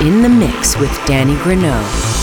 In the mix with Danny Grunow.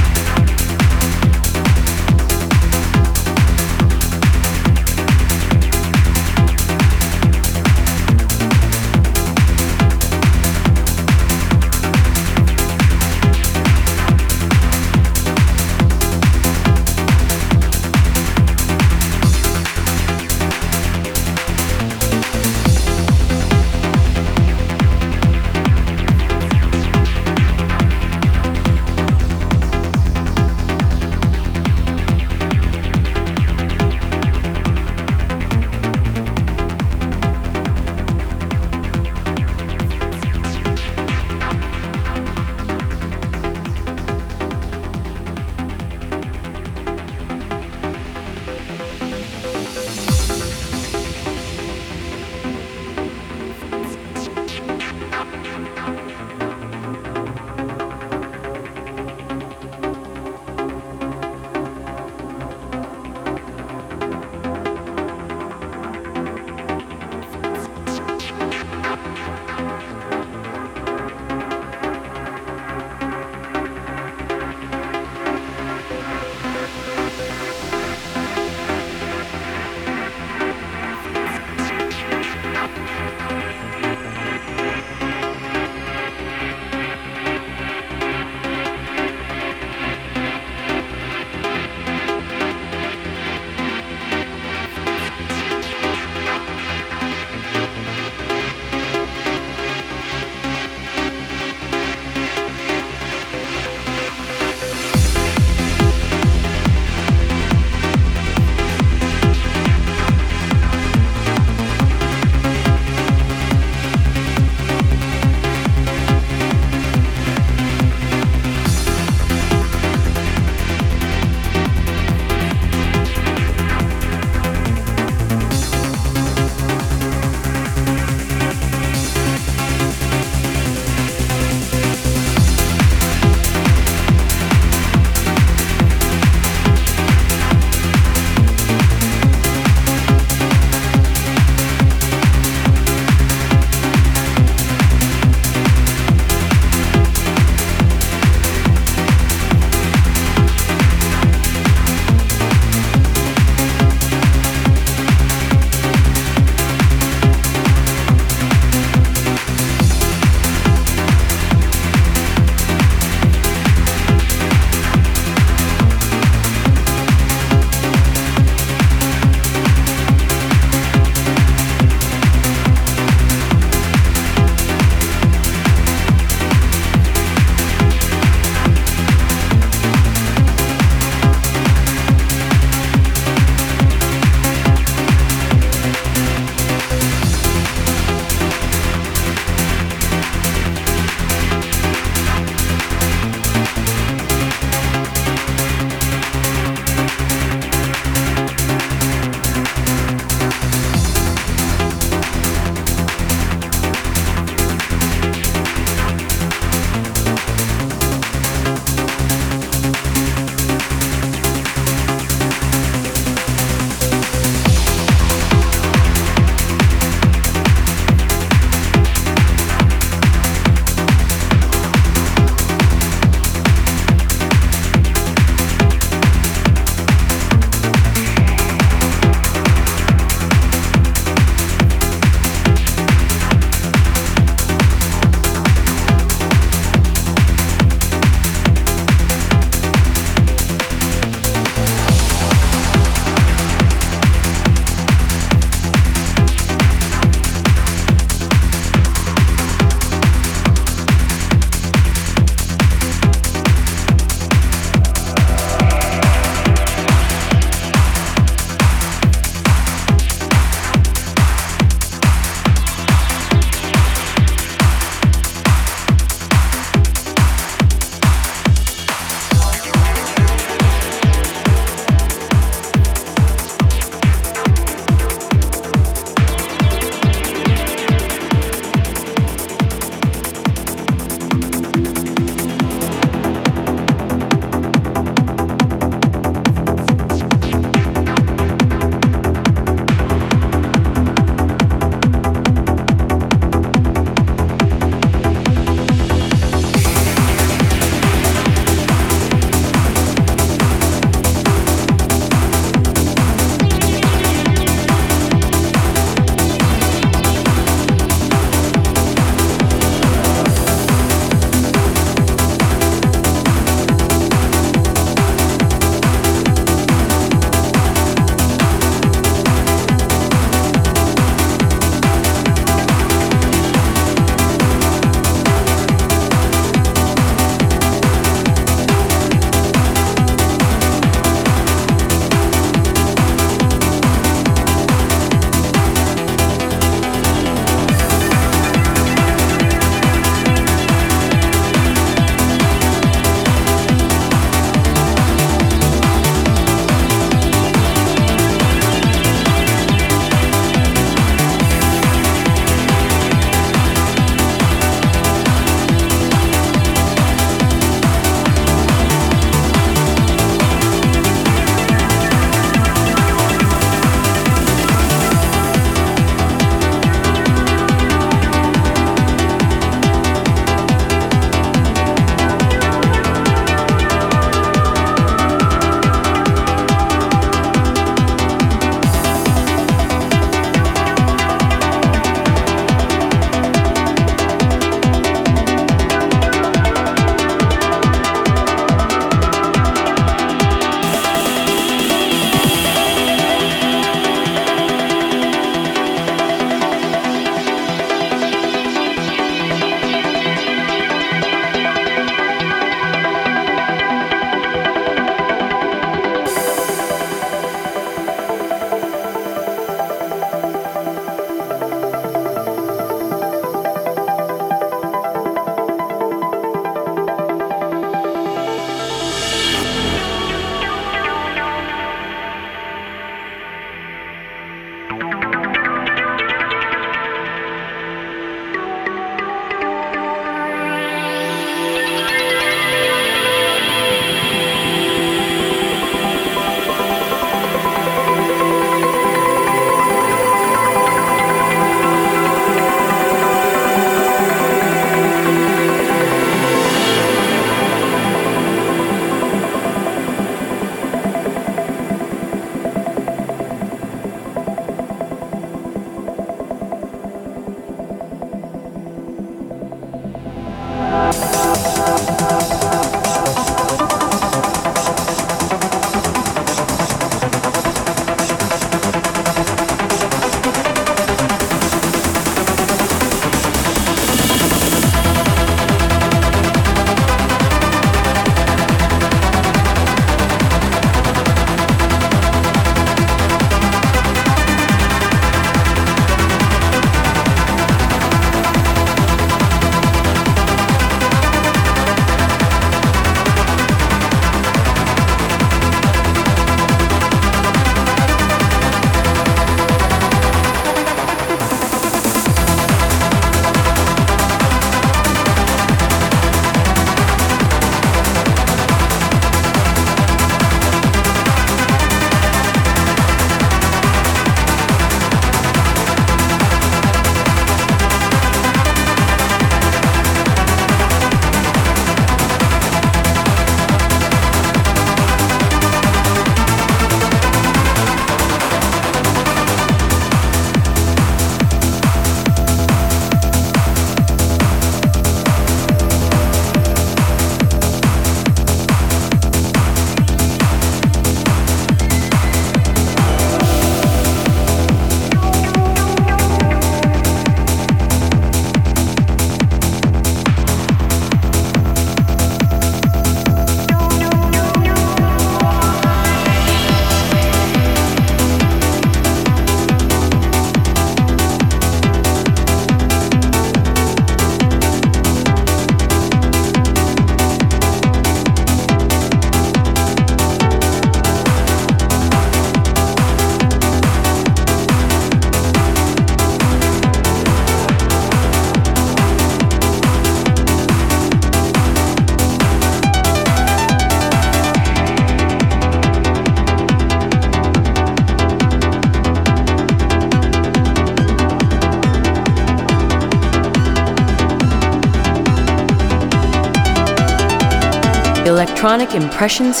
Electronic Impressions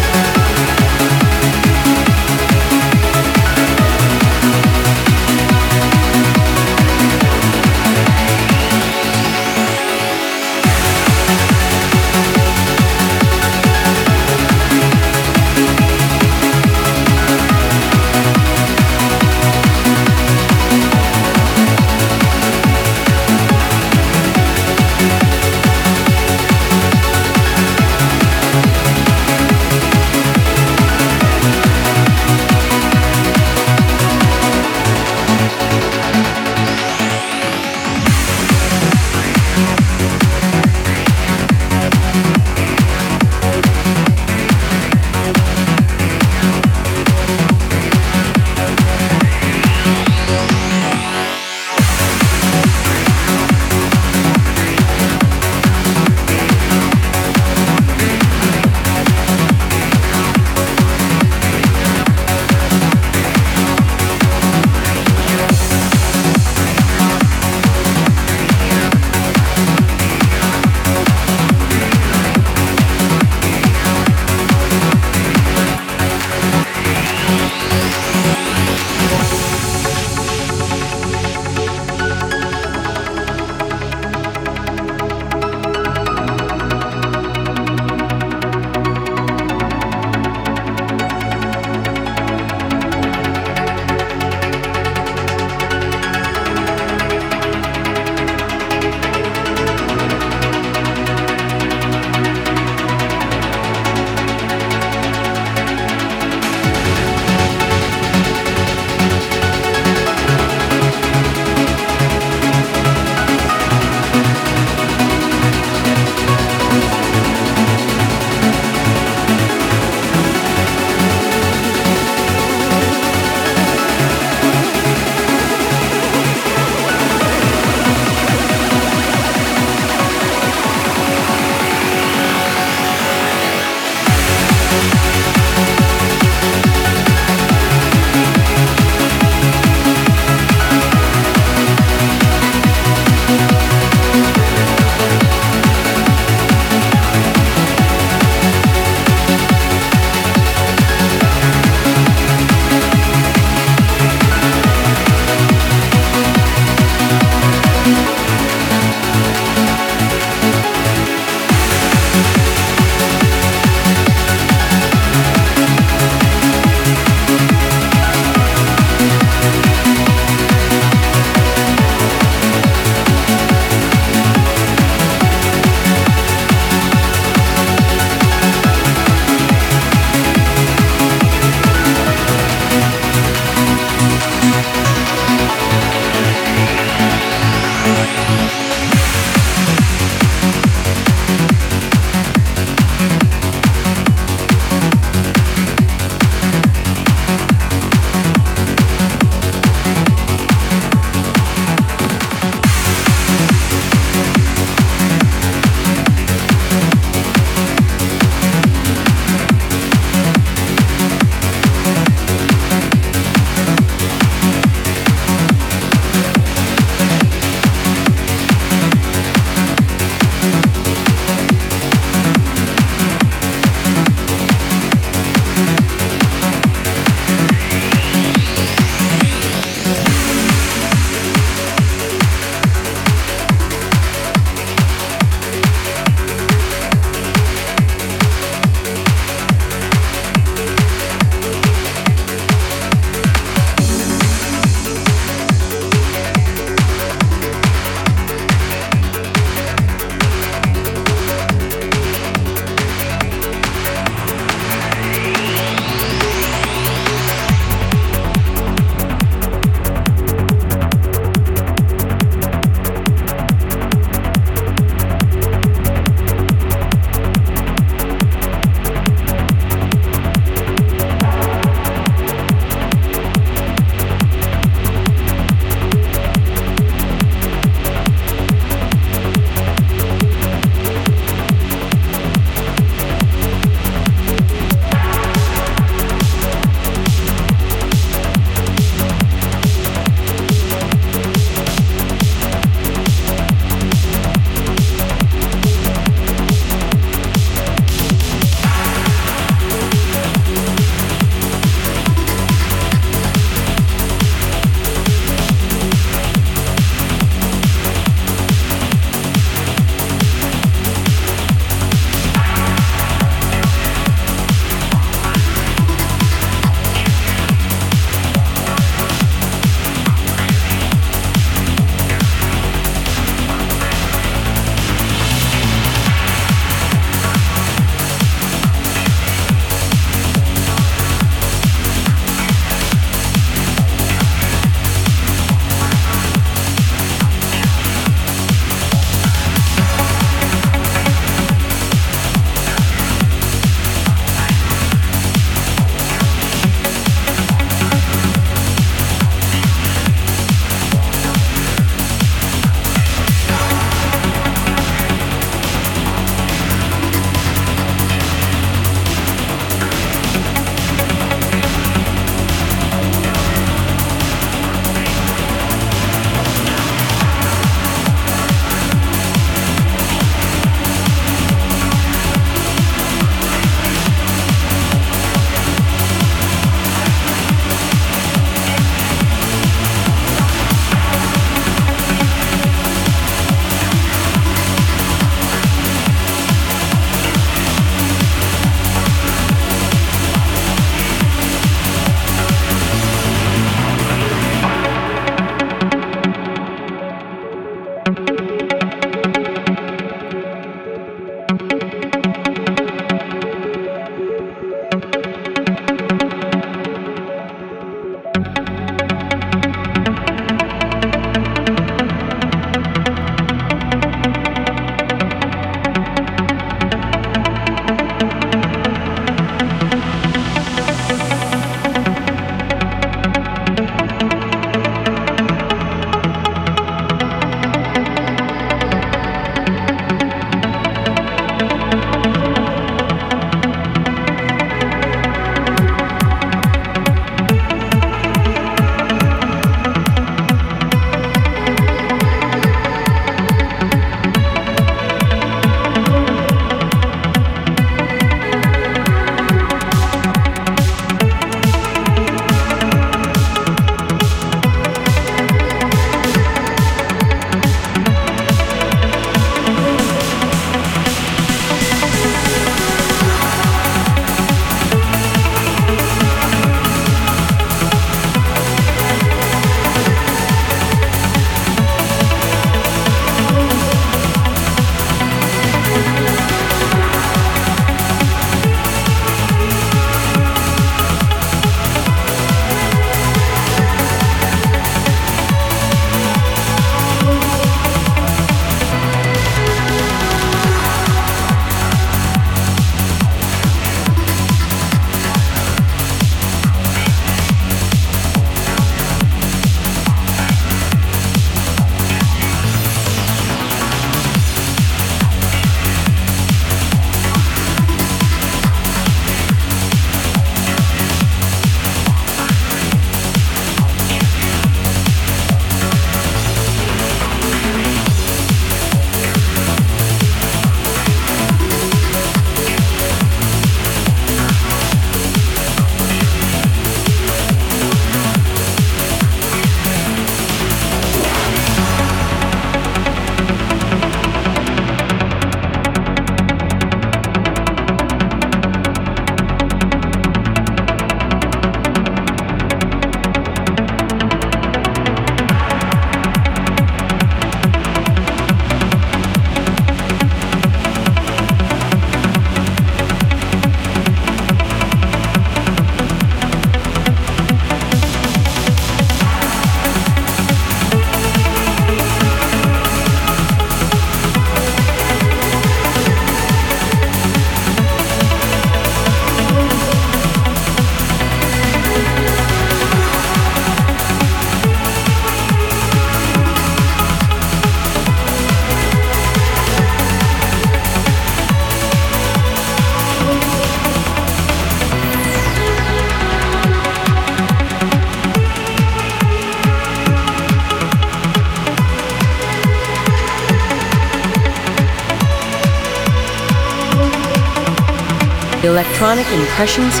Electronic Impressions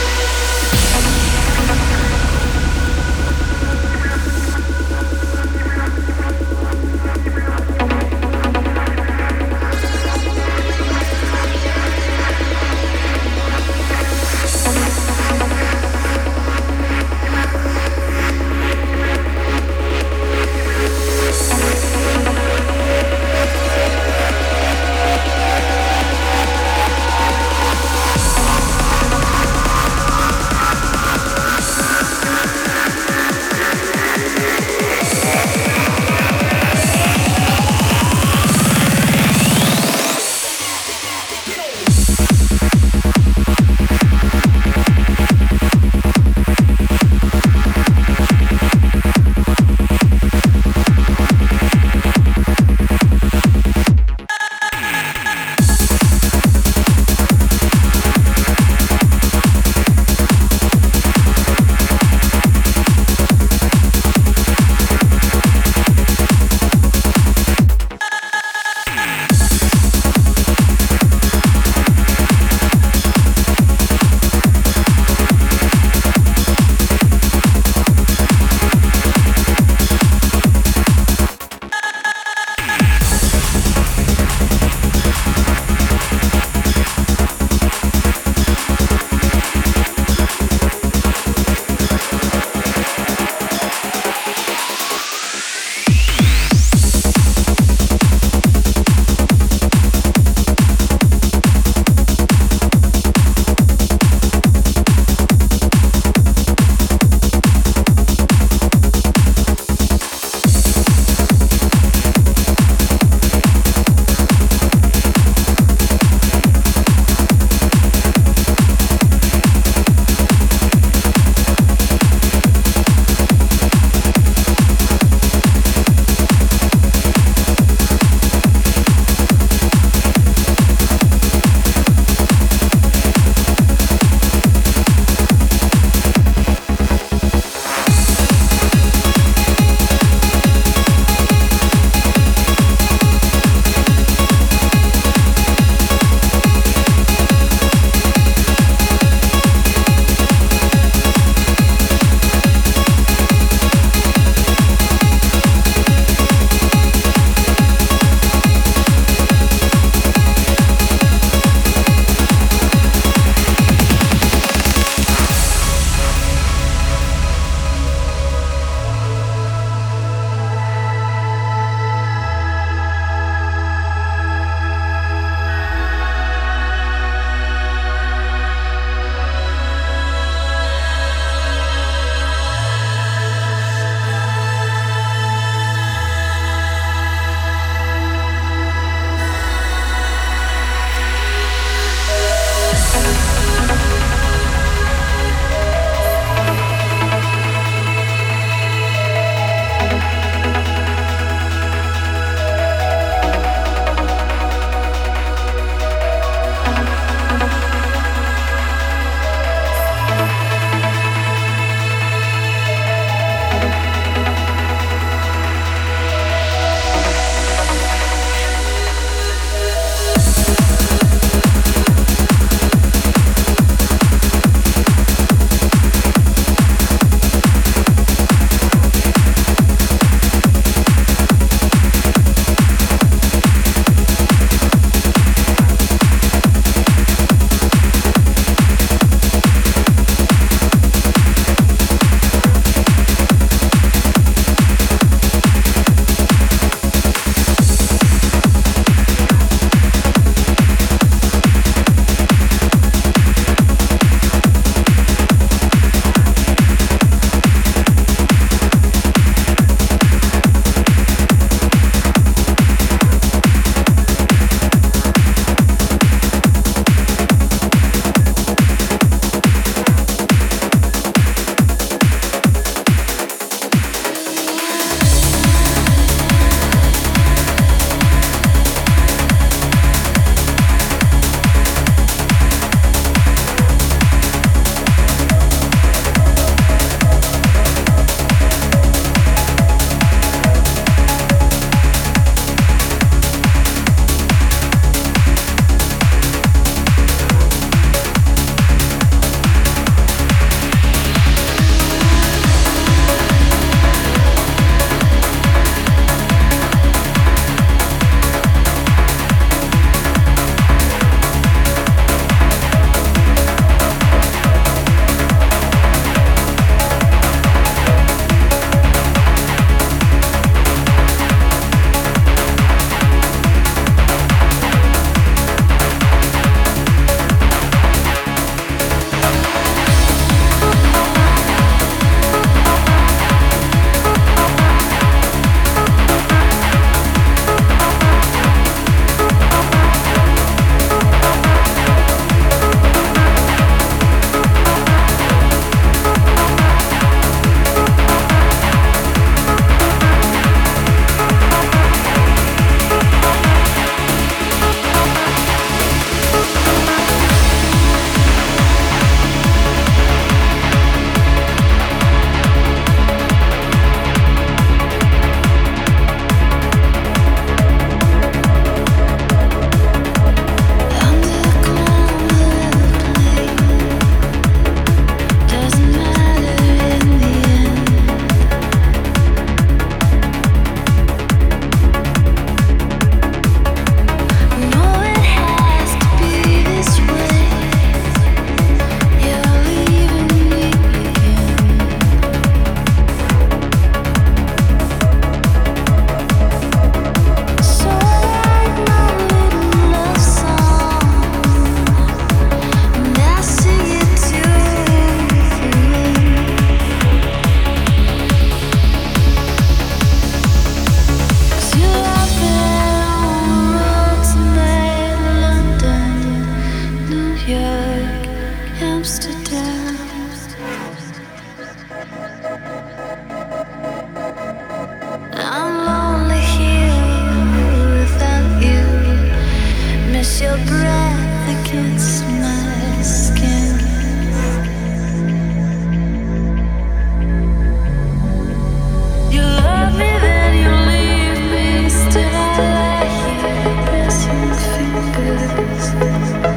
Stay.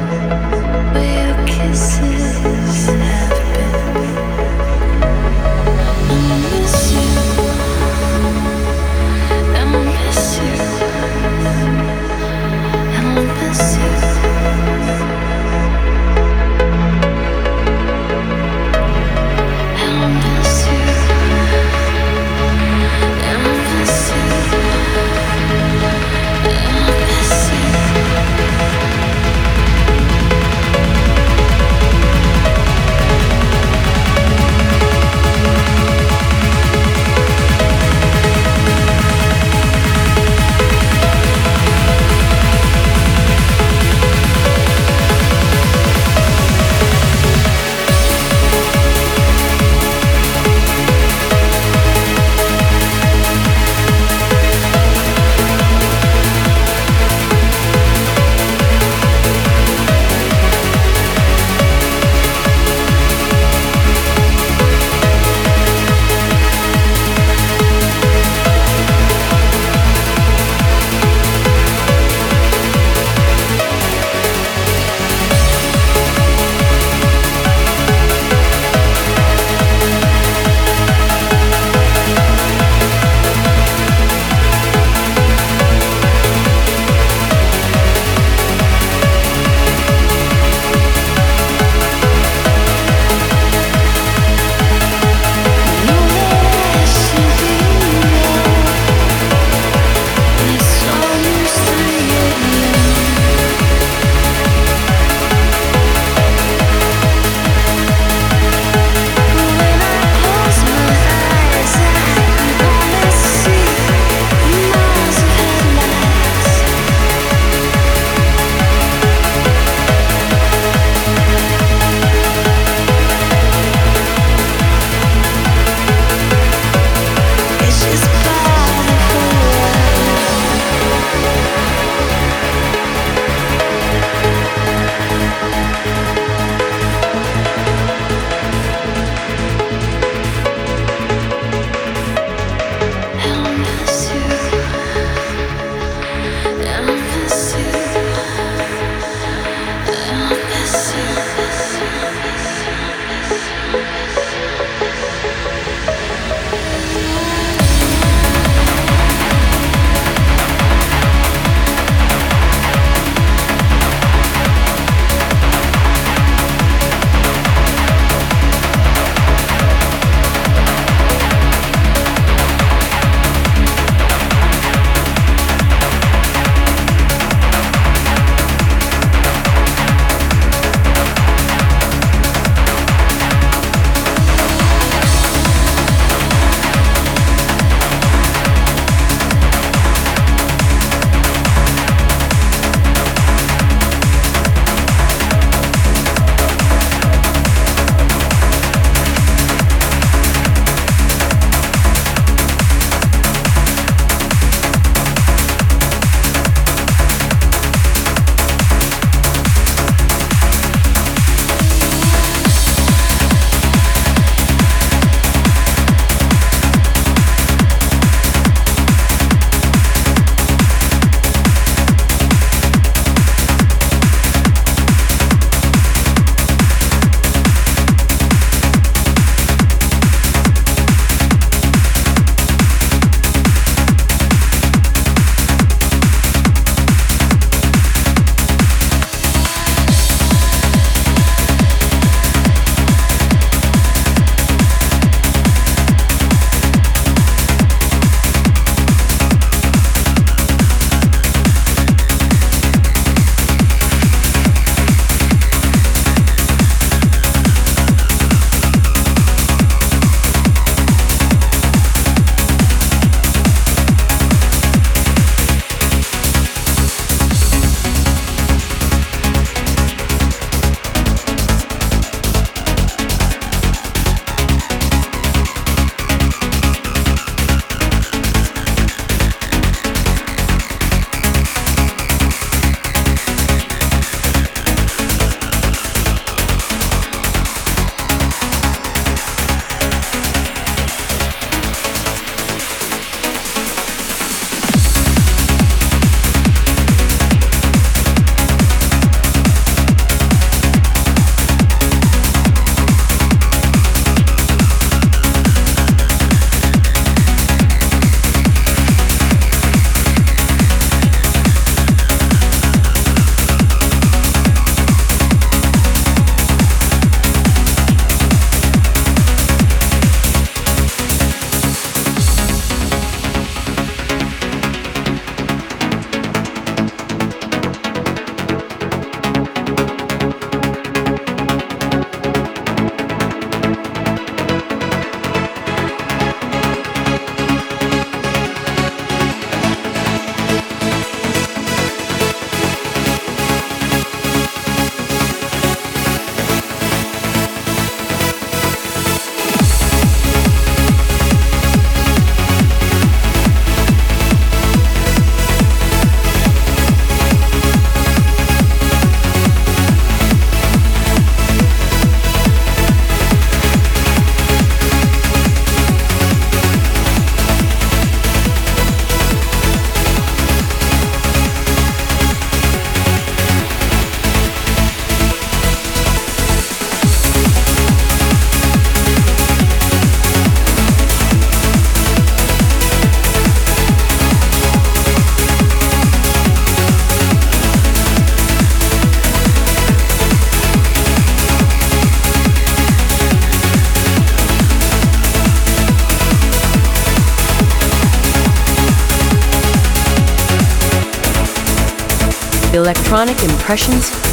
Electronic Impressions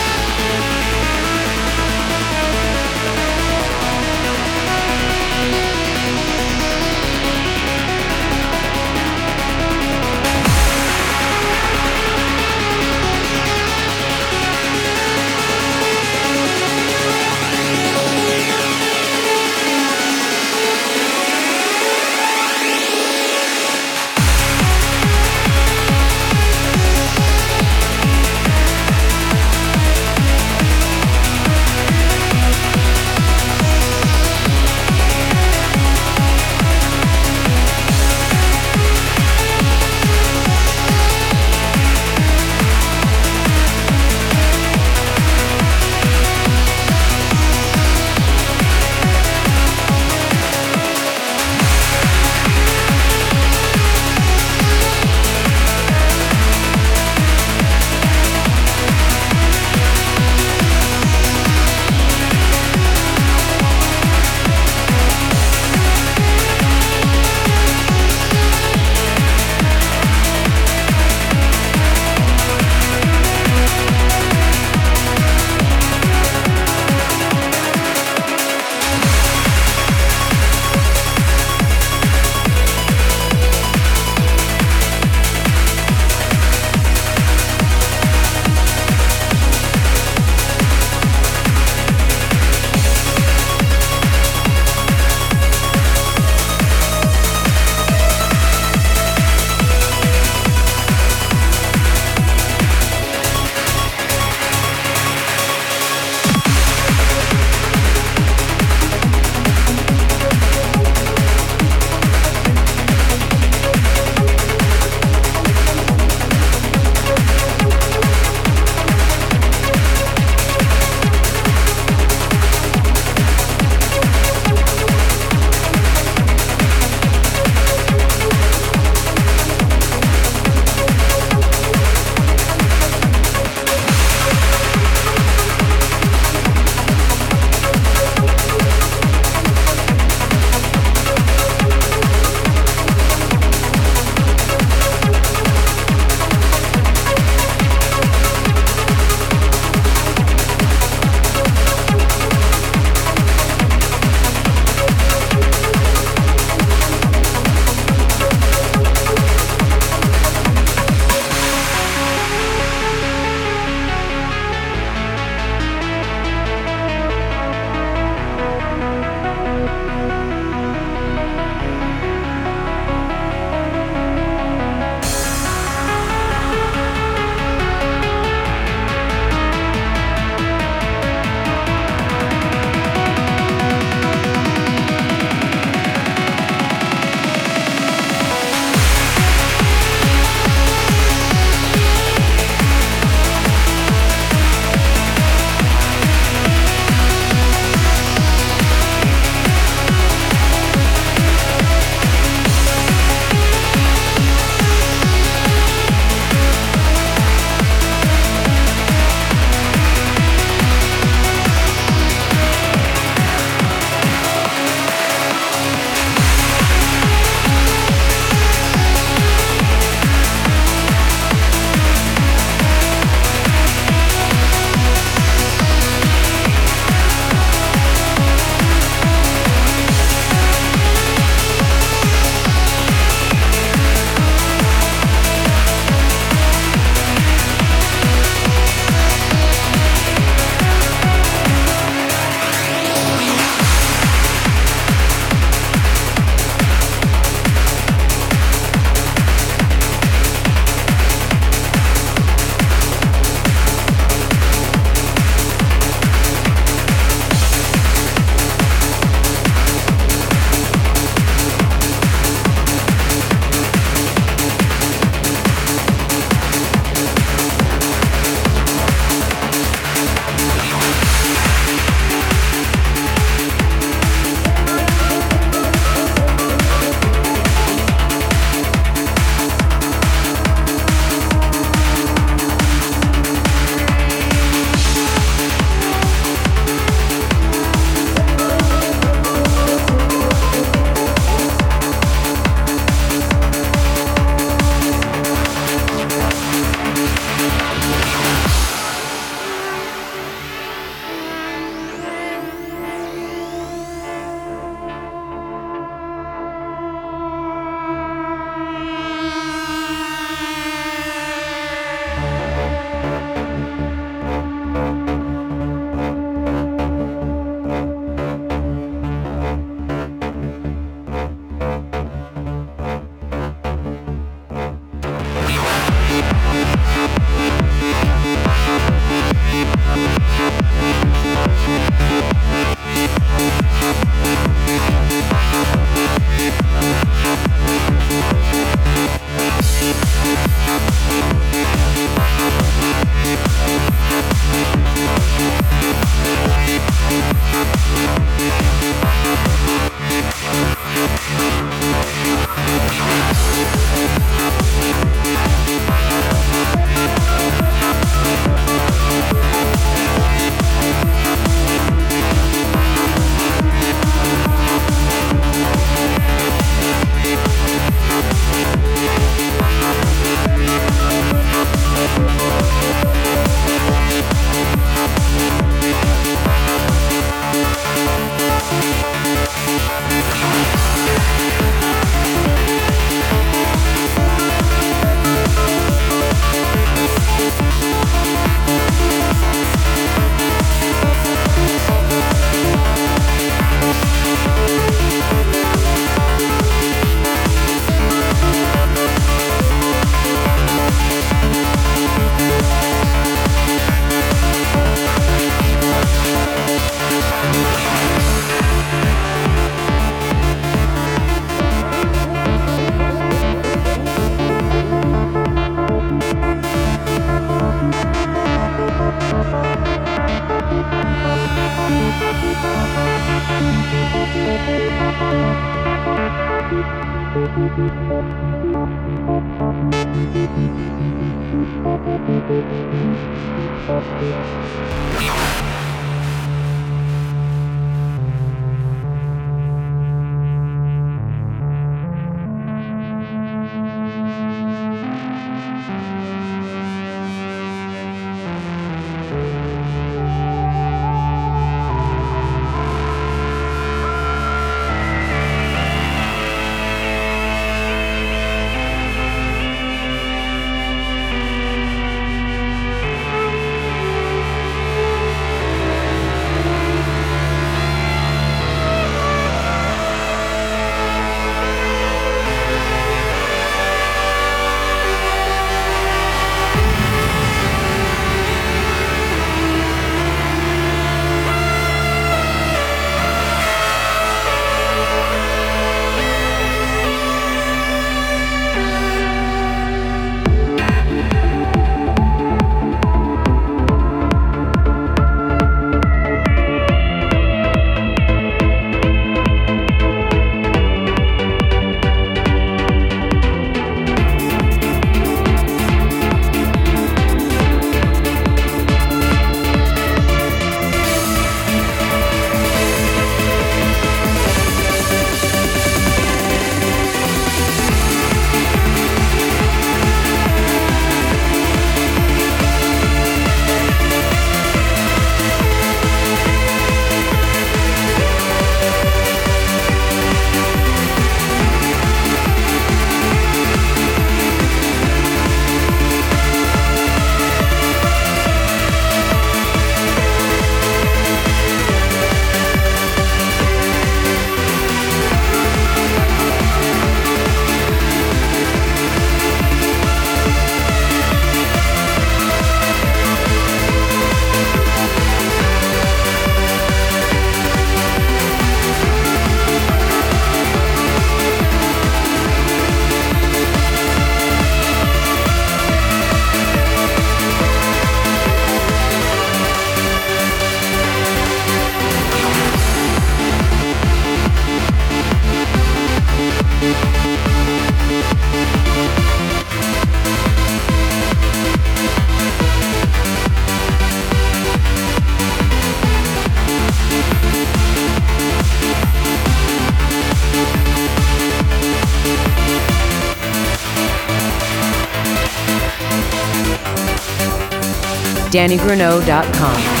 DannyGrunow.com.